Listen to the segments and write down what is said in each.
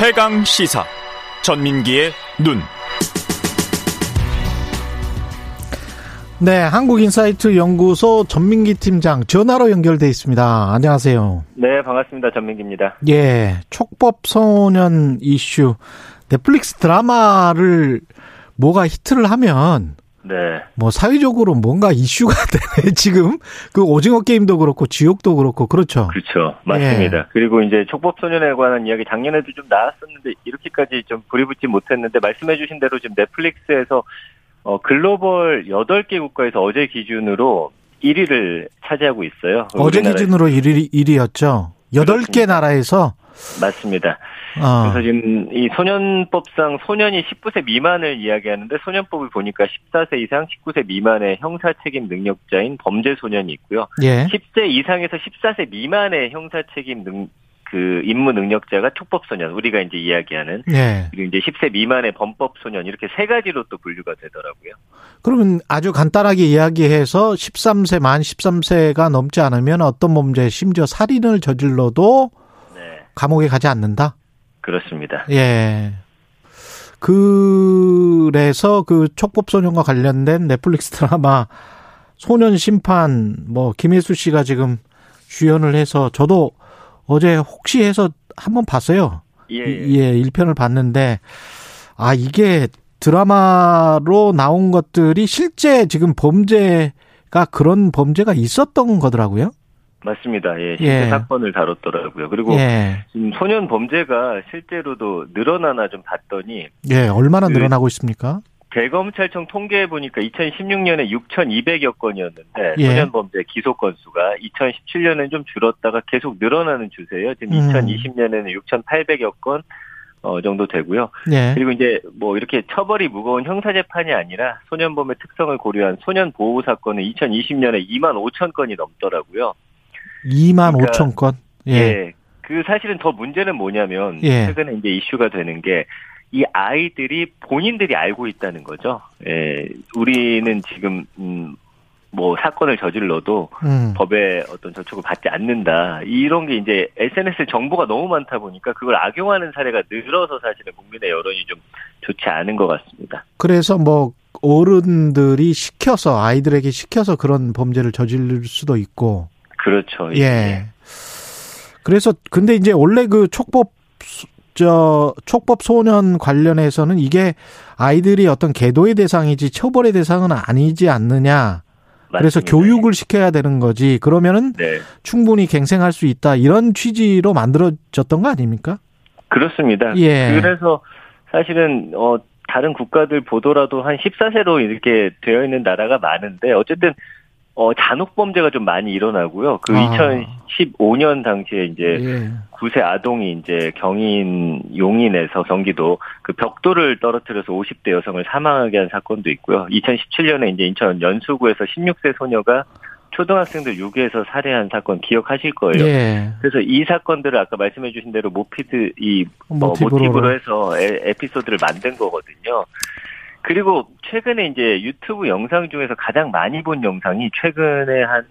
최강 시사 전민기의 눈. 네, 한국인사이트 연구소 전민기 팀장 전화로 연결돼 있습니다. 안녕하세요. 네, 반갑습니다. 전민기입니다. 예, 촉법 소년 이슈 넷플릭스 드라마를 뭐가 히트를 하면 네. 뭐 사회적으로 뭔가 이슈가 되네. 지금 그 오징어 게임도 그렇고 지옥도 그렇고 그렇죠. 그렇죠. 맞습니다. 예. 그리고 이제 촉법 소년에 관한 이야기 작년에도 좀 나왔었는데 이렇게까지 좀 불이 붙지 못했는데 말씀해 주신 대로 지금 넷플릭스에서 어 글로벌 8개 국가에서 어제 기준으로 1위를 차지하고 있어요. 어제 기준으로 1위 1위였죠. 8개 나라에서 맞습니다. 어. 그래서 지금 이 소년법상 소년이 19세 미만을 이야기하는데 소년법을 보니까 14세 이상 19세 미만의 형사 책임 능력자인 범죄 소년이 있고요. 예. 10세 이상에서 14세 미만의 형사 책임 능, 그 임무 능력자가 촉법 소년 우리가 이제 이야기하는 예. 그리고 이제 10세 미만의 범법 소년 이렇게 세 가지로 또 분류가 되더라고요. 그러면 아주 간단하게 이야기해서 13세 만 13세가 넘지 않으면 어떤 범죄 심지어 살인을 저질러도 네. 감옥에 가지 않는다. 그렇습니다. 예. 그래서 그 촉법소년과 관련된 넷플릭스 드라마 소년 심판 뭐 김혜수 씨가 지금 주연을 해서 저도 어제 혹시 해서 한번 봤어요. 예, 예, 1편을 봤는데 아 이게 드라마로 나온 것들이 실제 지금 범죄가 그런 범죄가 있었던 거더라고요. 맞습니다. 예, 실제 예. 사건을 다뤘더라고요. 그리고 예. 지금 소년 범죄가 실제로도 늘어나나 좀 봤더니 예, 얼마나 그 늘어나고 있습니까? 대검찰청 통계해 보니까 2016년에 6,200여 건이었는데 예. 소년 범죄 기소 건수가 2017년에는 좀 줄었다가 계속 늘어나는 추세예요. 지금 음. 2020년에는 6,800여 건 어, 정도 되고요. 예. 그리고 이제 뭐 이렇게 처벌이 무거운 형사 재판이 아니라 소년범의 특성을 고려한 소년 보호 사건은 2020년에 2만 5천 건이 넘더라고요. 2만 그러니까, 5천 건. 예. 예. 그 사실은 더 문제는 뭐냐면 예. 최근에 이제 이슈가 되는 게 이 아이들이 본인들이 알고 있다는 거죠. 예. 우리는 지금 음, 뭐 사건을 저질러도 음. 법의 어떤 저촉을 받지 않는다. 이런 게 이제 SNS 정보가 너무 많다 보니까 그걸 악용하는 사례가 늘어서 사실은 국민의 여론이 좀 좋지 않은 것 같습니다. 그래서 뭐 어른들이 시켜서 아이들에게 시켜서 그런 범죄를 저지를 수도 있고 그렇죠. 예. 그래서 근데 이제 원래 그 촉법 저 촉법 소년 관련해서는 이게 아이들이 어떤 계도의 대상이지 처벌의 대상은 아니지 않느냐. 그래서 맞습니다. 교육을 시켜야 되는 거지. 그러면은 네. 충분히 갱생할 수 있다. 이런 취지로 만들어졌던 거 아닙니까? 그렇습니다. 예. 그래서 사실은 어 다른 국가들 보더라도 한 14세로 이렇게 되어 있는 나라가 많은데 어쨌든 어 잔혹 범죄가 좀 많이 일어나고요. 그 아. 2015년 당시에 이제 예. 9세 아동이 이제 경인 용인에서 경기도 그 벽돌을 떨어뜨려서 50대 여성을 사망하게 한 사건도 있고요. 2017년에 이제 인천 연수구에서 16세 소녀가 초등학생들 유괴해서 살해한 사건 기억하실 거예요. 예. 그래서 이 사건들을 아까 말씀해 주신 대로 모피드 이뭐 모티브로. 모티브로 해서 에, 에피소드를 만든 거거든요. 그리고 최근에 이제 유튜브 영상 중에서 가장 많이 본 영상이 최근에 한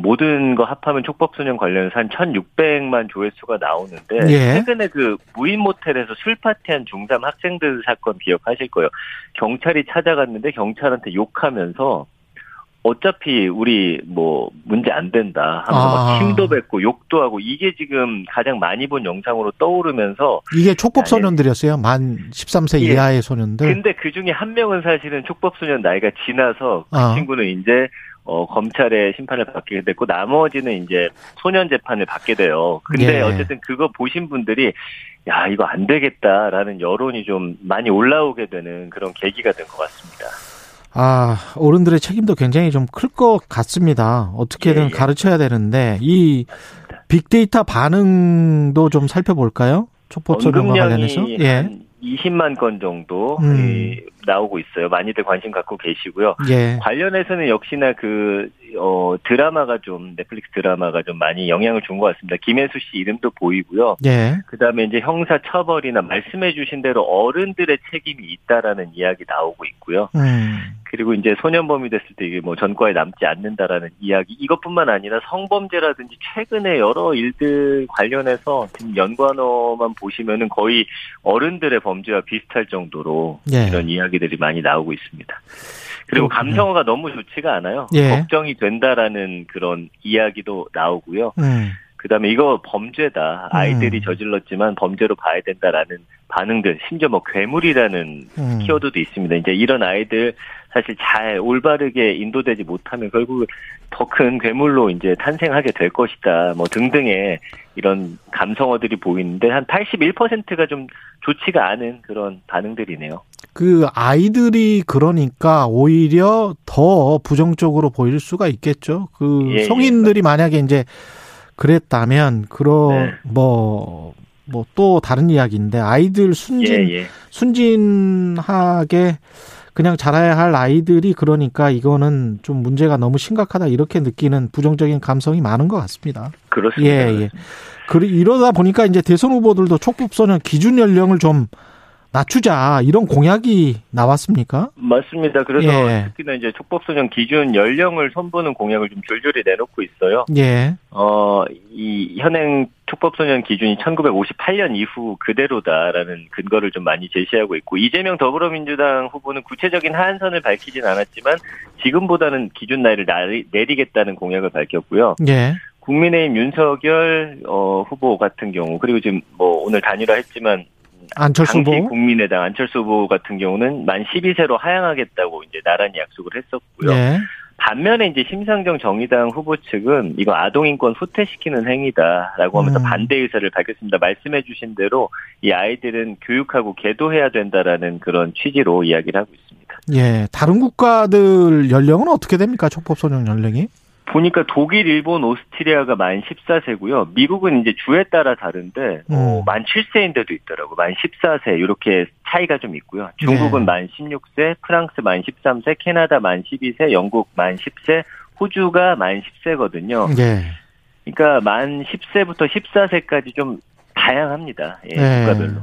모든 거 합하면 촉법소년 관련해서 한 1,600만 조회수가 나오는데 예. 최근에 그 무인 모텔에서 술 파티한 중3 학생들 사건 기억하실 거예요. 경찰이 찾아갔는데 경찰한테 욕하면서 어차피 우리 뭐 문제 안 된다 하면서 아. 막 힘도 뱉고 욕도 하고 이게 지금 가장 많이 본 영상으로 떠오르면서 이게 촉법 소년들이었어요. 만 13세 예. 이하의 소년들. 근데 그 중에 한 명은 사실은 촉법 소년 나이가 지나서 그 아. 친구는 이제 어, 검찰의 심판을 받게 됐고, 나머지는 이제 소년 재판을 받게 돼요. 근데 예. 어쨌든 그거 보신 분들이, 야, 이거 안 되겠다라는 여론이 좀 많이 올라오게 되는 그런 계기가 된 것 같습니다. 아, 어른들의 책임도 굉장히 좀 클 것 같습니다. 어떻게든 예, 예. 가르쳐야 되는데, 이 빅데이터 반응도 좀 살펴볼까요? 촉법 소년과 관련해서? 예. 한 20만 건 정도 음. 이, 나오고 있어요. 많이들 관심 갖고 계시고요. 예. 관련해서는 역시나 그, 어, 드라마가 좀, 넷플릭스 드라마가 좀 많이 영향을 준 것 같습니다. 김혜수 씨 이름도 보이고요. 예. 그 다음에 이제 형사 처벌이나 말씀해 주신 대로 어른들의 책임이 있다라는 이야기 나오고 있고요. 음. 그리고 이제 소년범이 됐을 때 이게 뭐 전과에 남지 않는다라는 이야기 이것뿐만 아니라 성범죄라든지 최근에 여러 일들 관련해서 지금 연관어만 보시면은 거의 어른들의 범죄와 비슷할 정도로 예. 이런 이야기 들이 많이 나오고 있습니다. 그리고. 감성어가 너무 좋지가 않아요. 예. 걱정이 된다라는 그런 이야기도 나오고요. 음. 그다음에 이거 범죄다. 아이들이 음. 저질렀지만 범죄로 봐야 된다라는 반응들, 심지어 뭐 괴물이라는 음. 키워드도 있습니다. 이제 이런 아이들 사실 잘 올바르게 인도되지 못하면 결국 더 큰 괴물로 이제 탄생하게 될 것이다. 뭐 등등의 이런 감성어들이 보이는데 한 81%가 좀 좋지가 않은 그런 반응들이네요. 그 아이들이 그러니까 오히려 더 부정적으로 보일 수가 있겠죠. 그 예, 예. 성인들이 만약에 이제 그랬다면 그러 네. 뭐 뭐 또 다른 이야기인데 아이들 순진 예, 예. 순진하게 그냥 자라야 할 아이들이 그러니까 이거는 좀 문제가 너무 심각하다 이렇게 느끼는 부정적인 감성이 많은 것 같습니다. 그렇습니다. 예, 예. 그리 이러다 보니까 이제 대선 후보들도 촉법소년 기준 연령을 좀 낮추자 이런 공약이 나왔습니까? 맞습니다. 그래서 예. 특히나 이제 촉법소년 기준 연령을 선보는 공약을 좀 줄줄이 내놓고 있어요. 예. 어, 이 현행 촉법소년 기준이 1958년 이후 그대로다라는 근거를 좀 많이 제시하고 있고 이재명 더불어민주당 후보는 구체적인 하한선을 밝히진 않았지만 지금보다는 기준 나이를 내리겠다는 공약을 밝혔고요. 예. 국민의힘 윤석열 어, 후보 같은 경우 그리고 지금 뭐 오늘 단일화했지만 안철수 당시 후보. 국민의당 안철수 후보 같은 경우는 만 12세로 하향하겠다고 이제 나란히 약속을 했었고요. 예. 반면에 이제 심상정 정의당 후보 측은 이거 아동인권 후퇴시키는 행위다라고 하면서 음. 반대 의사를 밝혔습니다. 말씀해 주신 대로 이 아이들은 교육하고 계도해야 된다라는 그런 취지로 이야기를 하고 있습니다. 예. 다른 국가들 연령은 어떻게 됩니까? 촉법소년 연령이? 보니까 독일, 일본, 오스트리아가 만 14세고요. 미국은 이제 주에 따라 다른데 어, 음. 만 7세인데도 있더라고. 만 14세 이렇게 차이가 좀 있고요. 중국은 네. 만 16세, 프랑스 만 13세, 캐나다 만 12세, 영국 만 10세, 호주가 만 10세거든요. 예. 그러니까 만 10세부터 14세까지 좀 다양합니다. 예, 네. 국가별로.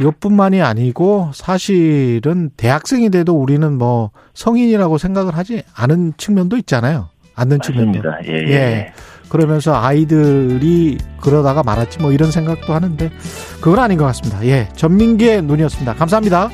이것뿐만이 아니고 사실은 대학생이 돼도 우리는 뭐 성인이라고 생각을 하지 않은 측면도 있잖아요. 않는 측면도. 맞습니다. 예, 예. 예. 그러면서 아이들이 그러다가 말았지 뭐 이런 생각도 하는데 그건 아닌 것 같습니다. 예. 전민기의 눈이었습니다. 감사합니다.